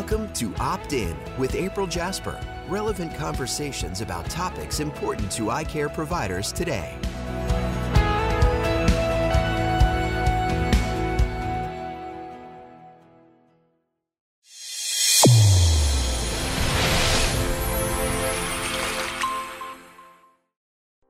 Welcome to Opt In with April Jasper. Relevant conversations about topics important to eye care providers today.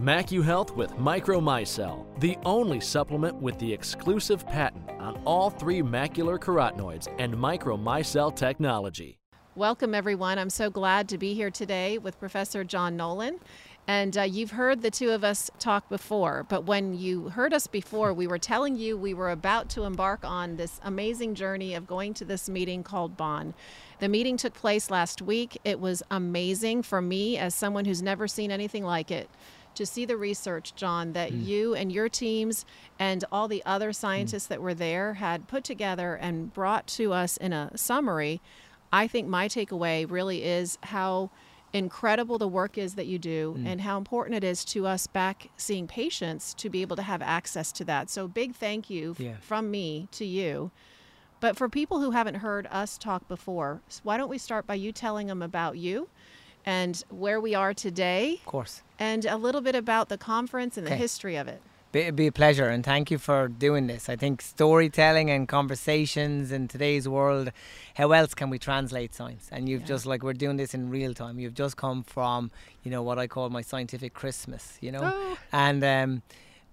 MacuHealth with Micromicelle, the only supplement with the exclusive patent on all three macular carotenoids and Micromicelle technology. Welcome, everyone. I'm so glad to be here today with Professor John Nolan. And uh, you've heard the two of us talk before, but when you heard us before, we were telling you we were about to embark on this amazing journey of going to this meeting called Bonn. The meeting took place last week. It was amazing for me as someone who's never seen anything like it to see the research, John, that mm. you and your teams and all the other scientists mm. that were there had put together and brought to us in a summary. I think my takeaway really is how incredible the work is that you do mm. and how important it is to us back seeing patients to be able to have access to that. So, big thank you yeah. from me to you. But for people who haven't heard us talk before, why don't we start by you telling them about you and where we are today? Of course and a little bit about the conference and the history of it. It'd be a pleasure, and thank you for doing this. I think storytelling and conversations in today's world, how else can we translate science? And you've yeah. just like we're doing this in real time. You've just come from, you know, what I call my scientific Christmas, you know, oh. and um,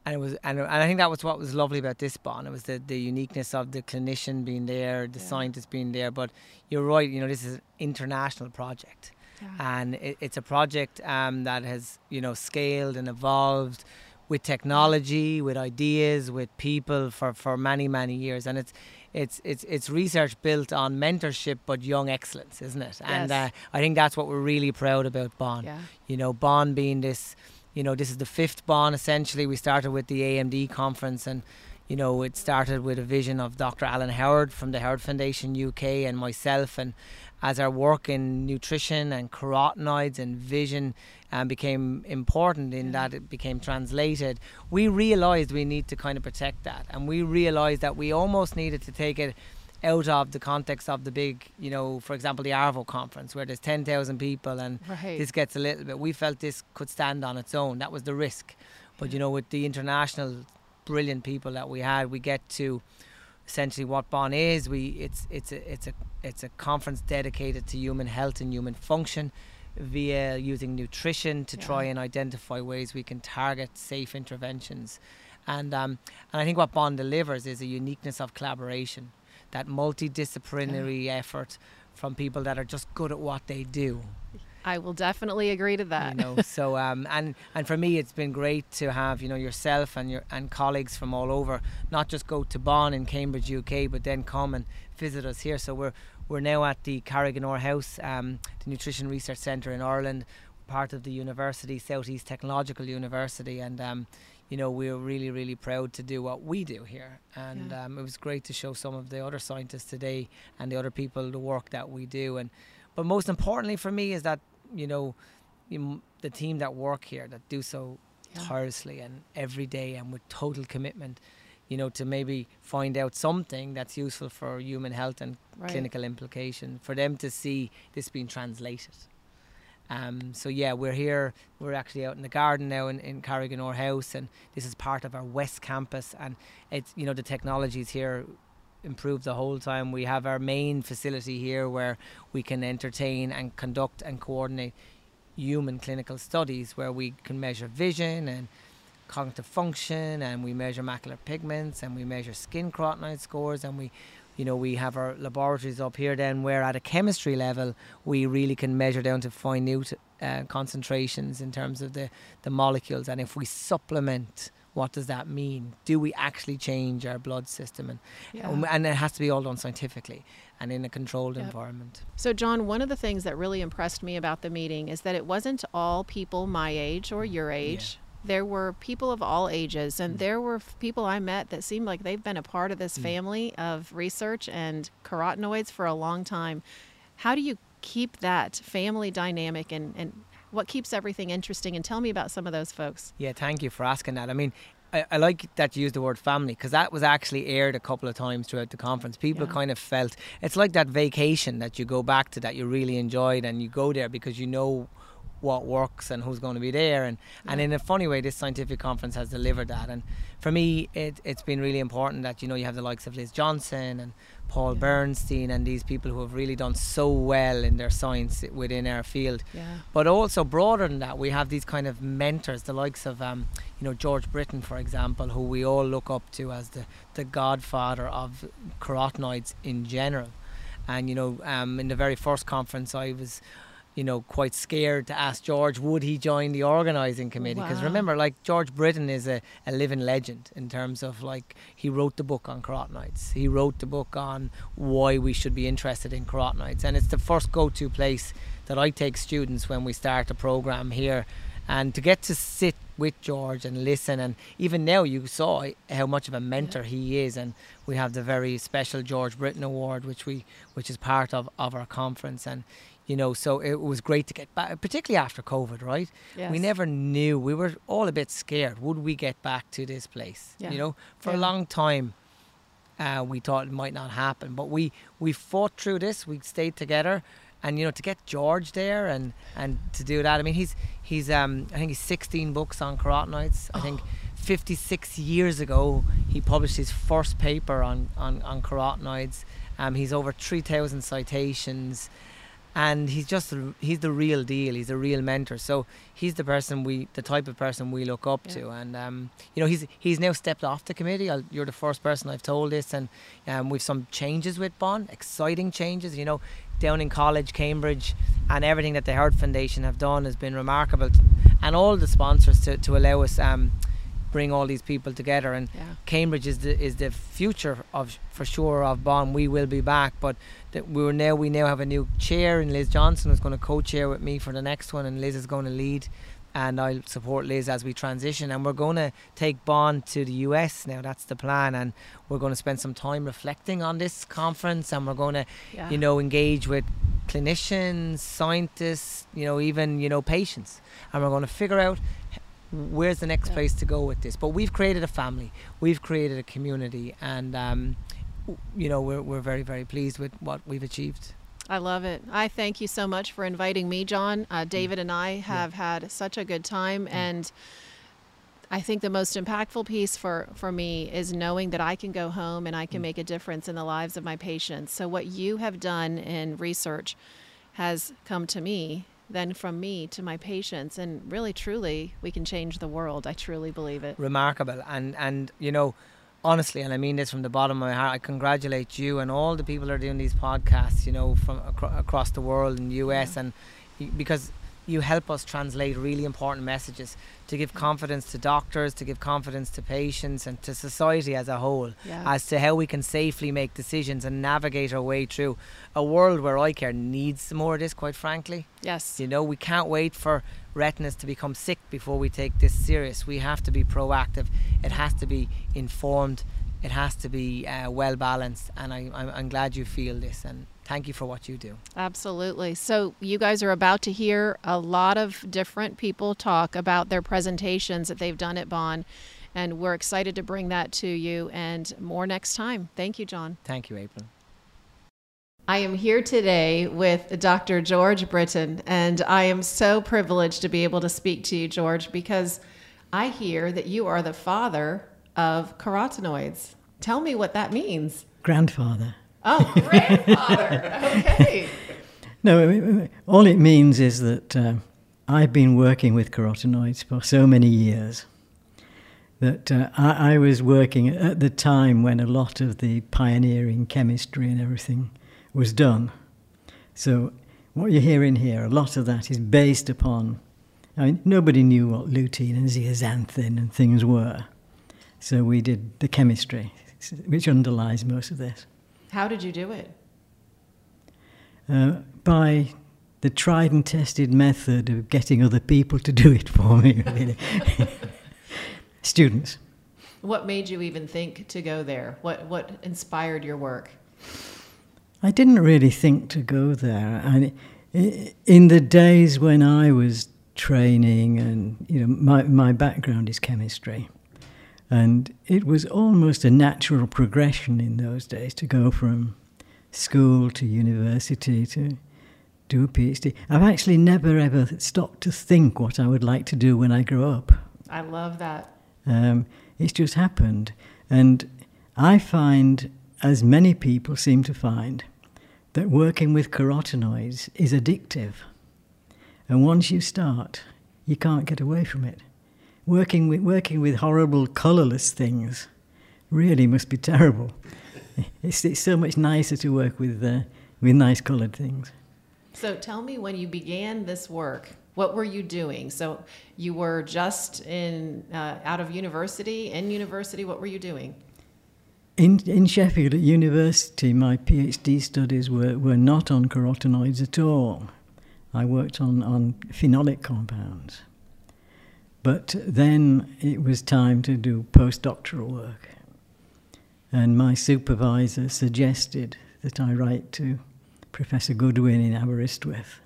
and it was and, and I think that was what was lovely about this Bonn. It was the, the uniqueness of the clinician being there, the yeah. scientist being there. But you're right, you know, this is an international project and it, it's a project um, that has you know scaled and evolved with technology, with ideas, with people for, for many many years, and it's it's it's it's research built on mentorship but young excellence, isn't it? Yes. And uh, I think that's what we're really proud about Bonn. Yeah. You know, Bonn being this, you know, this is the fifth Bonn. Essentially, we started with the AMD conference and. You know, it started with a vision of Dr. Alan Howard from the Howard Foundation UK and myself, and as our work in nutrition and carotenoids and vision um, became important in that it became translated, we realized we need to kind of protect that. And we realized that we almost needed to take it out of the context of the big, you know, for example, the ARVO conference where there's 10,000 people and right. this gets a little bit, we felt this could stand on its own. That was the risk. But, you know, with the international brilliant people that we had, we get to essentially what Bonn is. We it's it's a it's a it's a conference dedicated to human health and human function via using nutrition to yeah. try and identify ways we can target safe interventions. And um, and I think what Bonn delivers is a uniqueness of collaboration, that multidisciplinary yeah. effort from people that are just good at what they do. I will definitely agree to that. You know, so um, and and for me, it's been great to have you know yourself and your and colleagues from all over, not just go to Bonn in Cambridge, UK, but then come and visit us here. So we're we're now at the Carriganore House, um, the Nutrition Research Centre in Ireland, part of the university, Southeast Technological University, and um, you know we're really really proud to do what we do here. And yeah. um, it was great to show some of the other scientists today and the other people the work that we do. And but most importantly for me is that you know, the team that work here that do so yeah. tirelessly and every day and with total commitment, you know, to maybe find out something that's useful for human health and right. clinical implication, for them to see this being translated. Um, so yeah, we're here. We're actually out in the garden now in, in Carriganore House, and this is part of our West Campus. And it's you know the technologies here improve the whole time. We have our main facility here where we can entertain and conduct and coordinate human clinical studies where we can measure vision and cognitive function and we measure macular pigments and we measure skin carotenoid scores and we you know we have our laboratories up here then where at a chemistry level we really can measure down to minute uh, concentrations in terms of the the molecules and if we supplement what does that mean? Do we actually change our blood system? And, yeah. And it has to be all done scientifically and in a controlled yep. environment. So, John, one of the things that really impressed me about the meeting is that it wasn't all people my age or your age. Yeah. there were people of all ages, and Mm. there were people I met that seemed like they've been a part of this Mm. family of research and carotenoids for a long time. How do you keep that family dynamic and, and what keeps everything interesting? And tell me about some of those folks. Yeah, thank you for asking that. I mean, I, I like that you used the word family because that was actually aired a couple of times throughout the conference. People Yeah. kind of felt it's like that vacation that you go back to that you really enjoyed and you go there because you know what works and who's going to be there. And, and in a funny way this scientific conference has delivered that. And for me it, it's been really important that you know you have the likes of Liz Johnson and Paul Bernstein and these people who have really done so well in their science within our field. Yeah. but also broader than that, we have these kind of mentors, the likes of um, you know George Britton, for example, who we all look up to as the the godfather of carotenoids in general. And you know, um, in the very first conference, I was, you know, quite scared to ask George would he join the organising committee because Wow. remember, like George Britton is a, a living legend in terms of like he wrote the book on carotenoids. He wrote the book on why we should be interested in carotenoids, and it's the first go-to place that I take students when we start a program here. And to get to sit with George and listen, and even now you saw how much of a mentor he is, and we have the very special George Britton Award, which we which is part of, of our conference, and you know, so it was great to get back, particularly after COVID, right? We never knew. We were all a bit scared. Would we get back to this place? Yeah. You know, for Yeah. a long time, uh, we thought it might not happen, but we we fought through this. We stayed together, and you know, to get George there and and to do that. I mean, he's he's um I think he's 16 books on carotenoids. I think 56 years ago he published his first paper on on on carotenoids. Um, he's over 3,000 citations and he's just he's the real deal. He's a real mentor. So he's the person we the type of person we look up Yeah. to. And um, you know he's he's now stepped off the committee. I'll, you're the first person I've told this. And um, we've some changes with Bonn exciting changes. You know Downing College Cambridge and everything that the Howard Foundation have done has been remarkable. And all the sponsors to, to allow us um, bring all these people together and Yeah. Cambridge is the is the future of for sure of Bonn. We will be back, but that we were now we now have a new chair, and Liz Johnson is going to co-chair with me for the next one, and Liz is going to lead, and I'll support Liz as we transition, and we're going to take Bonn to the US now. That's the plan, and we're going to spend some time reflecting on this conference, and we're going to Yeah. you know engage with clinicians, scientists, you know even you know patients, and we're going to figure out where's the next Yeah. place to go with this. But we've created a family, we've created a community, and um, you know we're we're very very pleased with what we've achieved. I love it. I thank you so much for inviting me, John. Uh, David and I have had such a good time, and I think the most impactful piece for, for me is knowing that I can go home and I can make a difference in the lives of my patients. So, what you have done in research has come to me, then from me to my patients, and really, truly, we can change the world. I truly believe it. Remarkable, and and you know. Honestly, and I mean this from the bottom of my heart, I congratulate you and all the people that are doing these podcasts, you know, from acro- across the world and US, and because you help us translate really important messages to give confidence to doctors, to give confidence to patients, and to society as a whole. Yeah. as to how we can safely make decisions and navigate our way through a world where eye care needs more of this, quite frankly. Yes. You know, we can't wait for retinas to become sick before we take this serious. We have to be proactive. It has to be informed. It has to be uh, well balanced. And I, I'm, I'm glad you feel this. And thank you for what you do. Absolutely. So, you guys are about to hear a lot of different people talk about their presentations that they've done at Bonn, and we're excited to bring that to you and more next time. Thank you, John. Thank you, April. I am here today with Dr. George Britton, and I am so privileged to be able to speak to you, George, because I hear that you are the father of carotenoids. Tell me what that means. Grandfather. Oh, grandfather. okay. No, all it means is that uh, I've been working with carotenoids for so many years that uh, I, I was working at the time when a lot of the pioneering chemistry and everything was done. So what you're hearing here, a lot of that is based upon. I mean, nobody knew what lutein and zeaxanthin and things were, so we did the chemistry, which underlies most of this. How did you do it? uh, by the tried and tested method of getting other people to do it for me. Really. students. What made you even think to go there? What what inspired your work? I didn't really think to go there. And in the days when I was training, and you know, my my background is chemistry, and it was almost a natural progression in those days to go from school to university to do a PhD. I've actually never ever stopped to think what I would like to do when I grow up. I love that. Um, it's just happened. And I find, as many people seem to find, that working with carotenoids is addictive. And once you start, you can't get away from it. Working with, working with horrible, colourless things really must be terrible. It's, it's so much nicer to work with, uh, with nice coloured things. So tell me when you began this work, what were you doing? So you were just in uh, out of university, in university. What were you doing? In, in Sheffield at university, my PhD studies were, were not on carotenoids at all. I worked on, on phenolic compounds. But then it was time to do postdoctoral work. And my supervisor suggested that I write to Professor Goodwin in Aberystwyth.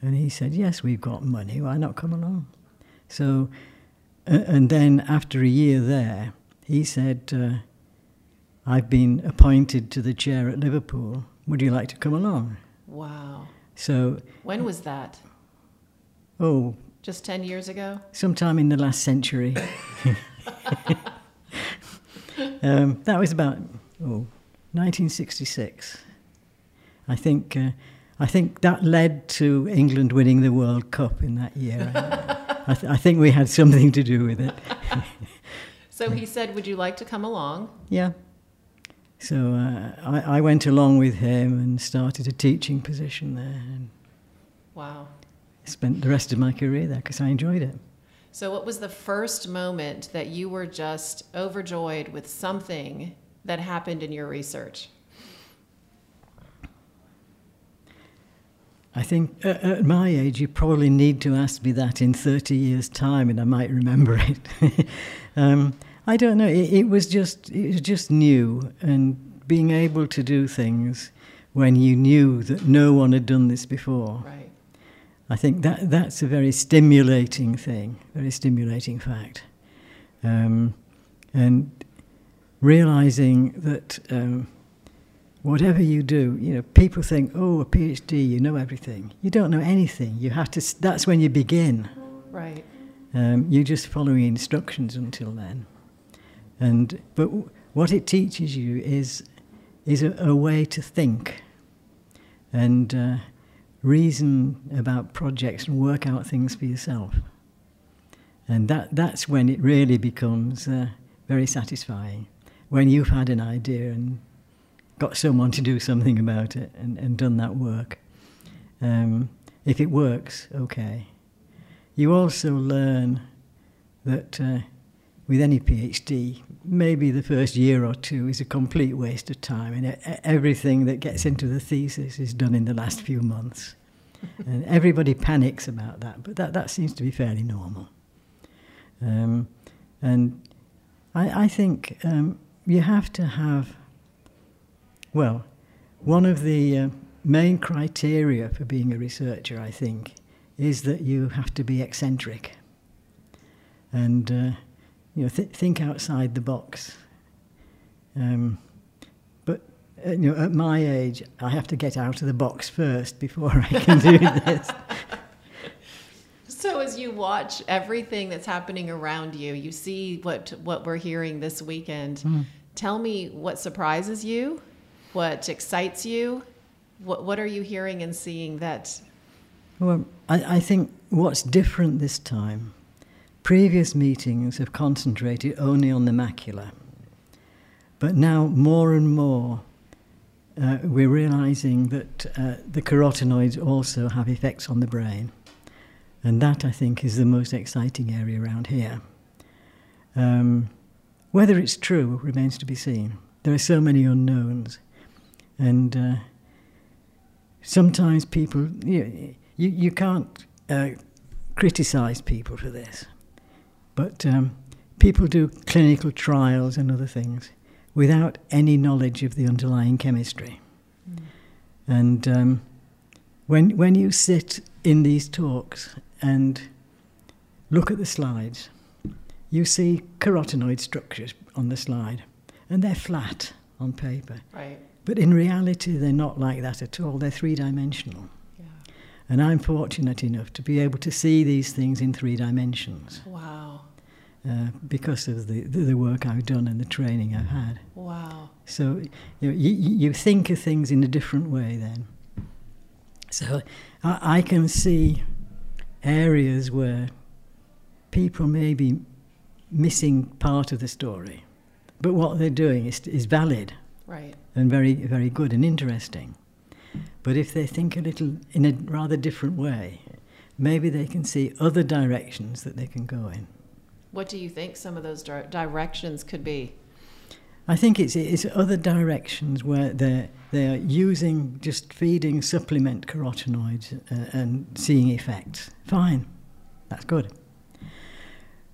And he said, Yes, we've got money, why not come along? So, uh, and then after a year there, he said, uh, I've been appointed to the chair at Liverpool. Would you like to come along? Wow. So, when was that? Oh, just 10 years ago? Sometime in the last century. um, that was about oh, 1966. I think, uh, I think that led to England winning the World Cup in that year. I, th- I think we had something to do with it. so he said, Would you like to come along? Yeah. So uh, I, I, went along with him and started a teaching position there. And wow. Spent the rest of my career there because I enjoyed it. So, what was the first moment that you were just overjoyed with something that happened in your research? I think uh, at my age, you probably need to ask me that in 30 years' time, and I might remember it. um, I don't know. It, it, was just it was just new, and being able to do things when you knew that no one had done this before. Right. I think that that's a very stimulating thing, very stimulating fact, um, and realizing that. Um, whatever you do, you know, people think, oh, a PhD, you know everything. You don't know anything. You have to. That's when you begin. Right. Um, you're just following instructions until then. And but w- what it teaches you is is a, a way to think and uh, reason about projects and work out things for yourself. And that that's when it really becomes uh, very satisfying. When you've had an idea and got someone to do something about it and, and done that work. Um, if it works, okay. You also learn that uh, with any PhD, maybe the first year or two is a complete waste of time, and everything that gets into the thesis is done in the last few months. and everybody panics about that, but that, that seems to be fairly normal. Um, and I, I think um, you have to have well, one of the uh, main criteria for being a researcher, I think, is that you have to be eccentric and uh, you know th- think outside the box. Um, but uh, you know, at my age, I have to get out of the box first before I can do this. So as you watch everything that's happening around you, you see what what we're hearing this weekend. Mm. Tell me what surprises you what excites you? What, what are you hearing and seeing that? Well, I, I think what's different this time, previous meetings have concentrated only on the macula. But now, more and more, uh, we're realizing that uh, the carotenoids also have effects on the brain. And that, I think, is the most exciting area around here. Um, whether it's true remains to be seen. There are so many unknowns. And uh, sometimes people, you, you, you can't uh, criticize people for this, but um, people do clinical trials and other things without any knowledge of the underlying chemistry. Mm. And um, when, when you sit in these talks and look at the slides, you see carotenoid structures on the slide, and they're flat on paper. Right. But in reality, they're not like that at all. They're three dimensional. Yeah. And I'm fortunate enough to be able to see these things in three dimensions. Wow. Uh, because of the, the, the, work I've done and the training I've had. Wow. So you, know, you, you think of things in a different way then. So I, I can see areas where people may be missing part of the story, but what they're doing is, is valid. Right. And very, very good and interesting. But if they think a little in a rather different way, maybe they can see other directions that they can go in. What do you think some of those di- directions could be? I think it's, it's other directions where they're, they're using, just feeding supplement carotenoids uh, and seeing effects. Fine, that's good.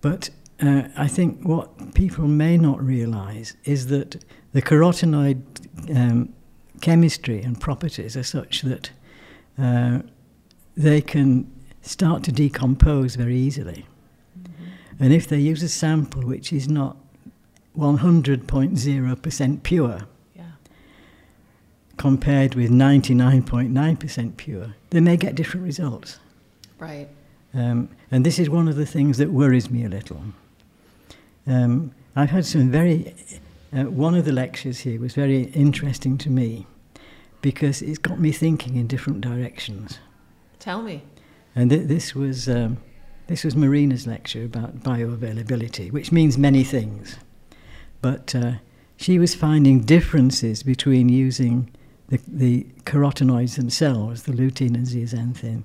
But uh, I think what people may not realize is that the carotenoid um, chemistry and properties are such that uh, they can start to decompose very easily. And if they use a sample which is not 100.0% pure, yeah. compared with 99.9% pure, they may get different results. Right. Um, and this is one of the things that worries me a little. Um, I've had some very, uh, one of the lectures here was very interesting to me because it's got me thinking in different directions. Tell me. And th- this was um, this was Marina's lecture about bioavailability, which means many things. But uh, she was finding differences between using the, the carotenoids themselves, the lutein and zeaxanthin,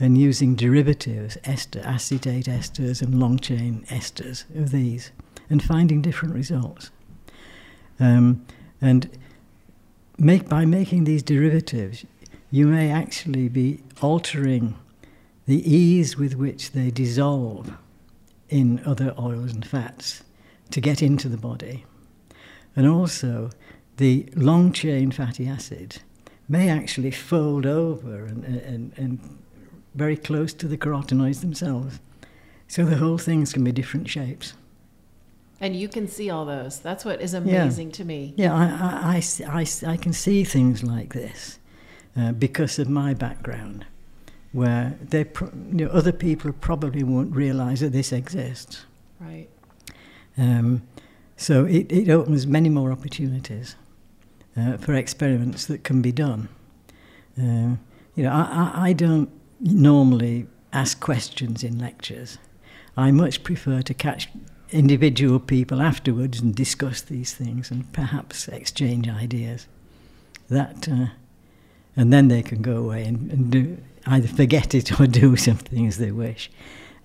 and using derivatives, ester, acetate esters and long chain esters of these, and finding different results. Um, and make, by making these derivatives, you may actually be altering the ease with which they dissolve in other oils and fats to get into the body. And also, the long chain fatty acid may actually fold over and, and, and very close to the carotenoids themselves. So the whole thing's can be different shapes. And you can see all those. That's what is amazing yeah. to me. Yeah, I, I, I, I, I can see things like this uh, because of my background where they pro- you know, other people probably won't realize that this exists. Right. Um, so it, it opens many more opportunities uh, for experiments that can be done. Uh, you know, I, I, I don't normally ask questions in lectures. I much prefer to catch individual people afterwards and discuss these things and perhaps exchange ideas. That, uh, and then they can go away and, and do either forget it or do something as they wish.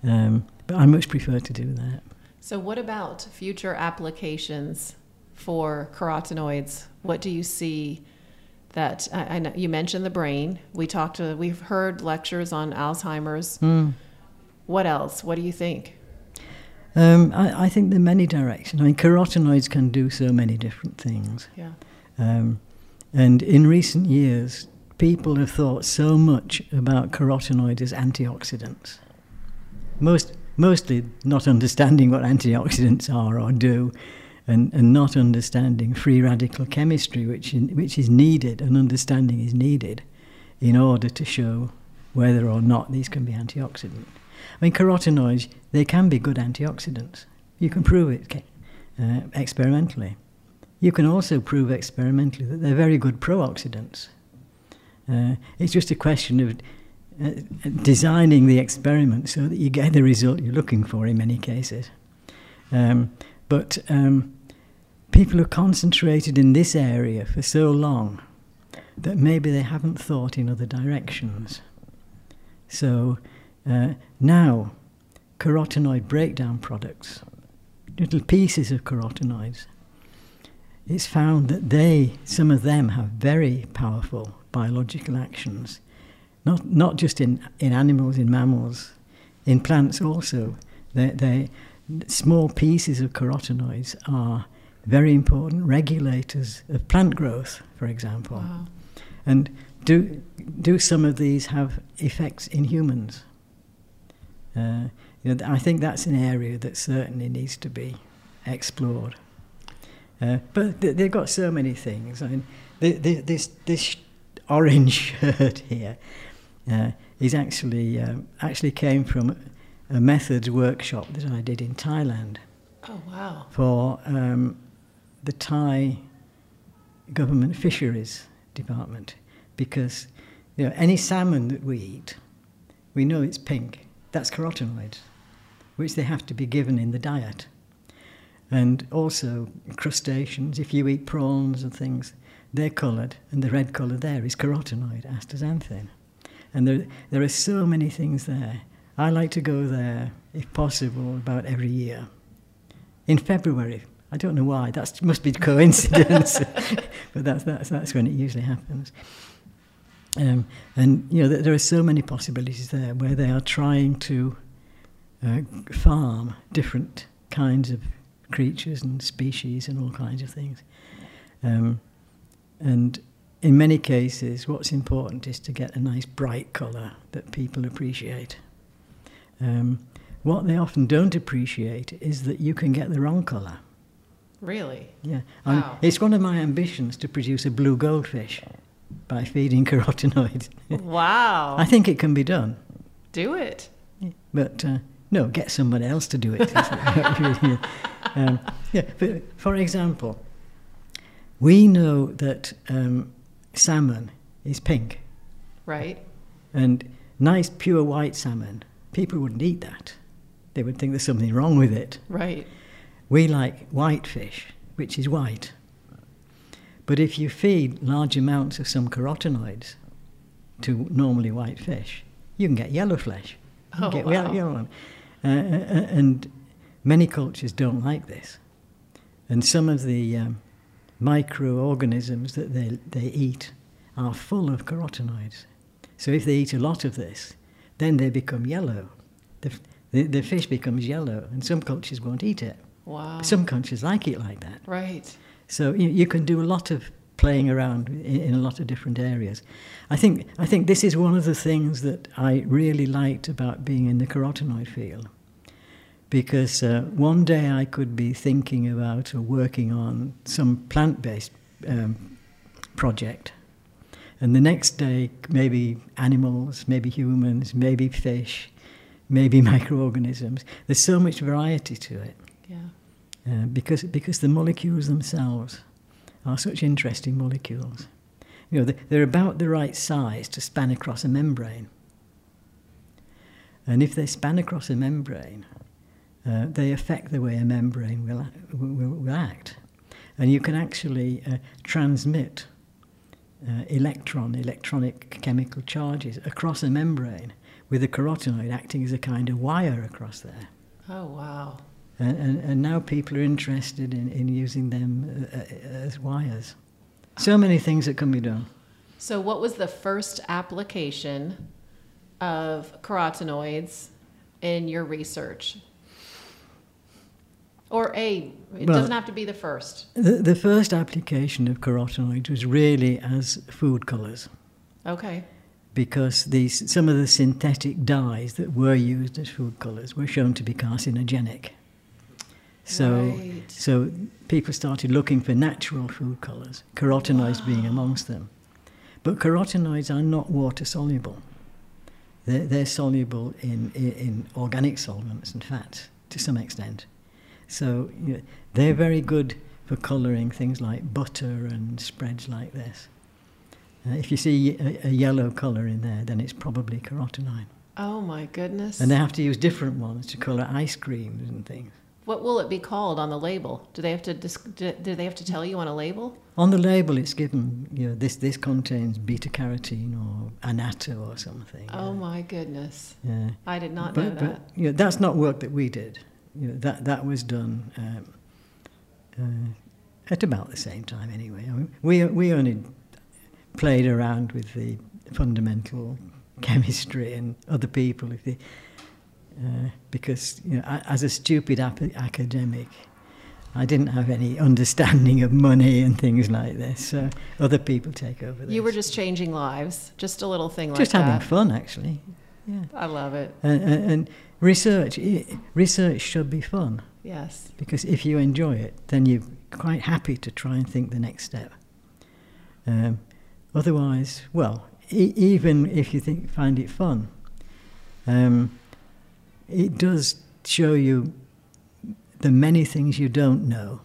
Um, but I much prefer to do that. So, what about future applications for carotenoids? What do you see that I, I know you mentioned the brain? We talked to, we've heard lectures on Alzheimer's. Mm. What else? What do you think? Um, I, I, think there are many directions. I mean, carotenoids can do so many different things. Yeah. Um, and in recent years, people have thought so much about carotenoids as antioxidants. Most, mostly not understanding what antioxidants are or do, and, and not understanding free radical chemistry, which, in, which is needed, and understanding is needed in order to show whether or not these can be antioxidant. I mean, carotenoids, they can be good antioxidants. You can prove it uh, experimentally. You can also prove experimentally that they're very good pro-oxidants. Uh, it's just a question of uh, designing the experiment so that you get the result you're looking for in many cases. Um, but um, people are concentrated in this area for so long that maybe they haven't thought in other directions. So uh, now, carotenoid breakdown products, little pieces of carotenoids, it's found that they, some of them, have very powerful biological actions, not, not just in, in animals, in mammals, in plants also. They, they, small pieces of carotenoids are very important regulators of plant growth, for example. Wow. And do, do some of these have effects in humans? Uh, you know, I think that's an area that certainly needs to be explored. Uh, but th- they've got so many things. I mean, th- th- this, this orange shirt here uh, is actually, um, actually came from a methods workshop that I did in Thailand Oh, wow. for um, the Thai government fisheries department because you know any salmon that we eat, we know it's pink. That's carotenoids, which they have to be given in the diet. And also crustaceans, if you eat prawns and things, they're coloured, and the red colour there is carotenoid, astaxanthin. And there, there are so many things there. I like to go there, if possible, about every year. In February, I don't know why. That must be coincidence, but that's, that's that's when it usually happens. Um, and you know, there are so many possibilities there where they are trying to uh, farm different kinds of creatures and species and all kinds of things. Um, and in many cases, what's important is to get a nice bright colour that people appreciate. Um, what they often don't appreciate is that you can get the wrong colour. Really? Yeah, Wow. it's one of my ambitions to produce a blue goldfish by feeding carotenoids. Wow. I think it can be done, Do it. but uh, no, get someone else to do it. um, yeah, for example, we know that um, salmon is pink, Right? and nice pure white salmon. People wouldn't eat that; they would think there's something wrong with it. Right. We like white fish, which is white. But if you feed large amounts of some carotenoids to normally white fish, you can get yellow flesh. Oh, get wow. yellow, yellow one. Uh, uh, and many cultures don't like this. And some of the um, microorganisms that they, they eat are full of carotenoids. So if they eat a lot of this, then they become yellow. The, the, the fish becomes yellow, and some cultures won't eat it. Wow. Some cultures like it like that. right. So you, you can do a lot of playing around in, in a lot of different areas. I think I think this is one of the things that I really liked about being in the carotenoid field, because uh, one day I could be thinking about or working on some plant-based um, project, and the next day maybe animals, maybe humans, maybe fish, maybe microorganisms. There's so much variety to it Yeah. uh, because because the molecules themselves are such interesting molecules. You know, they- they're about the right size to span across a membrane. And if they span across a membrane, uh, they affect the way a membrane will, will, will act. And you can actually uh, transmit uh, electron, electronic chemical charges across a membrane with a carotenoid acting as a kind of wire across there. Oh, wow. And, and, and now people are interested in, in using them uh, uh, as wires. So many things that can be done. So, what was the first application of carotenoids in your research? Or a, it Well- doesn't have to be the first. The, the first application of carotenoids was really as food colours Okay. because these, some of the synthetic dyes that were used as food colours were shown to be carcinogenic. So, Right. so people started looking for natural food colours, carotenoids being amongst them. But carotenoids are not water soluble. They're, they're soluble in, in, in organic solvents and fats to some extent. So you know, they're very good for colouring things like butter and spreads like this. Uh, if you see a, a yellow colour in there, then it's probably carotenoid. Oh, my goodness. And they have to use different ones to colour ice creams and things. what will it be called on the label? Do they have to do they have to tell you on a label? On the label, it's given, you know, this, this contains beta carotene or annatto or something. Oh my goodness. Yeah. I did not but, know but that. you know, that's not work that we did. You know, that, that was done um, uh, at about the same time anyway. I mean, we, we only played around with the fundamental chemistry and other people. If they, uh, because you know, as a stupid ap- academic, I didn't have any understanding of money and things like this. So other people take over. This. You were just changing lives, just a little thing like that. just that. having fun, actually. Yeah. I love it. And, and, and research, research should be fun. Yes. Because if you enjoy it, then you're quite happy to try and think the next step. Um, otherwise, well, e- even if you think find it fun, um, it does show you the many things you don't know,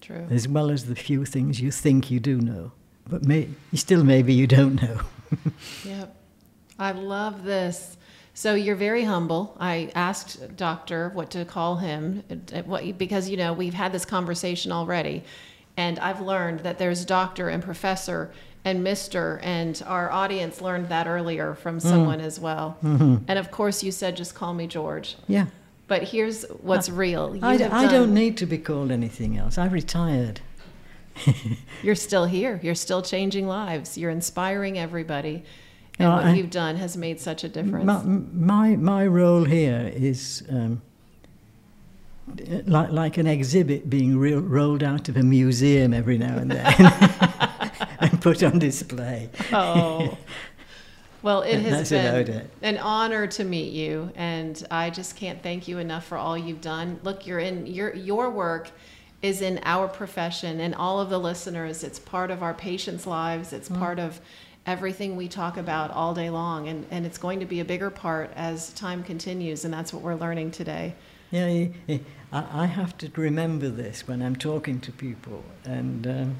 True. as well as the few things you think you do know. But may, still, maybe you don't know. Yep. I love this. So you're very humble. I asked Doctor what to call him, what, because you know we've had this conversation already, and I've learned that there's Doctor and Professor and Mister, and our audience learned that earlier from someone as well. Mm-hmm. And of course, you said just call me George. yeah. But here's what's real. I, d- have I don't need to be called anything else. I retired. You're still here. You're still changing lives. You're inspiring everybody. And No, what I- you've done has made such a difference. My, my, my role here is um, like, like an exhibit being re- rolled out of a museum every now and then and put on display. Oh. Well, it has That's been it. an honor to meet you, and I just can't thank you enough for all you've done. Look, you're in your your work is in our profession, and all of the listeners. It's part of our patients' lives. It's Mm. part of everything we talk about all day long, and and it's going to be a bigger part as time continues, and that's what we're learning today. Yeah, I, have to remember this when I'm talking to people. And um,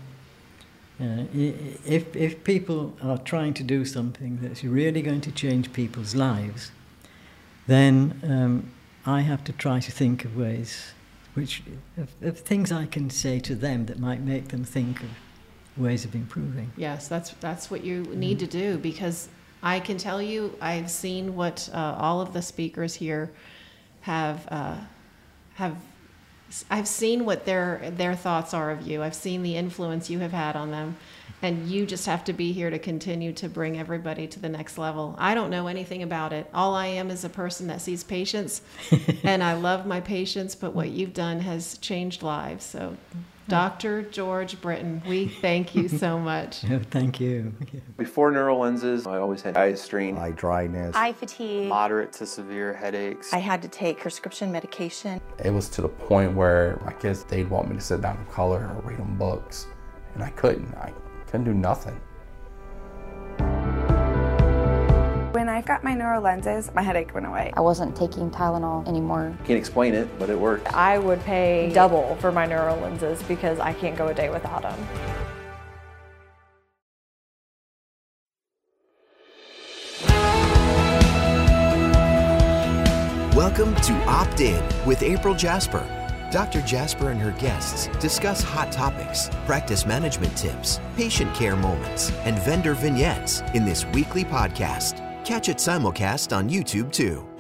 uh, if, if people are trying to do something that's really going to change people's lives, then um, I have to try to think of ways, which of, of things I can say to them that might make them think of ways of improving. Yes, that's that's what you need to do because I can tell you I've seen what uh, all of the speakers here have uh, have. I've seen what their their thoughts are of you. I've seen the influence you have had on them, and you just have to be here to continue to bring everybody to the next level. I don't know anything about it. All I am is a person that sees patients, and I love my patients. But what you've done has changed lives. So, Dr. George Britton, we thank you so much. Thank you. Before Neurolenses, I always had eye strain, eye dryness. eye fatigue. moderate to severe headaches. I had to take prescription medication. It was to the point where my kids, they'd want me to sit down and color or read them books, and I couldn't. I couldn't do nothing. I got my Neurolenses, my headache went away. I wasn't taking Tylenol anymore. Can't explain it, but it works. I would pay mm-hmm. double for my Neurolenses because I can't go a day without them. Welcome to Opt In with April Jasper. Dr. Jasper and her guests discuss hot topics, practice management tips, patient care moments, and vendor vignettes in this weekly podcast. Catch it simulcast on YouTube too.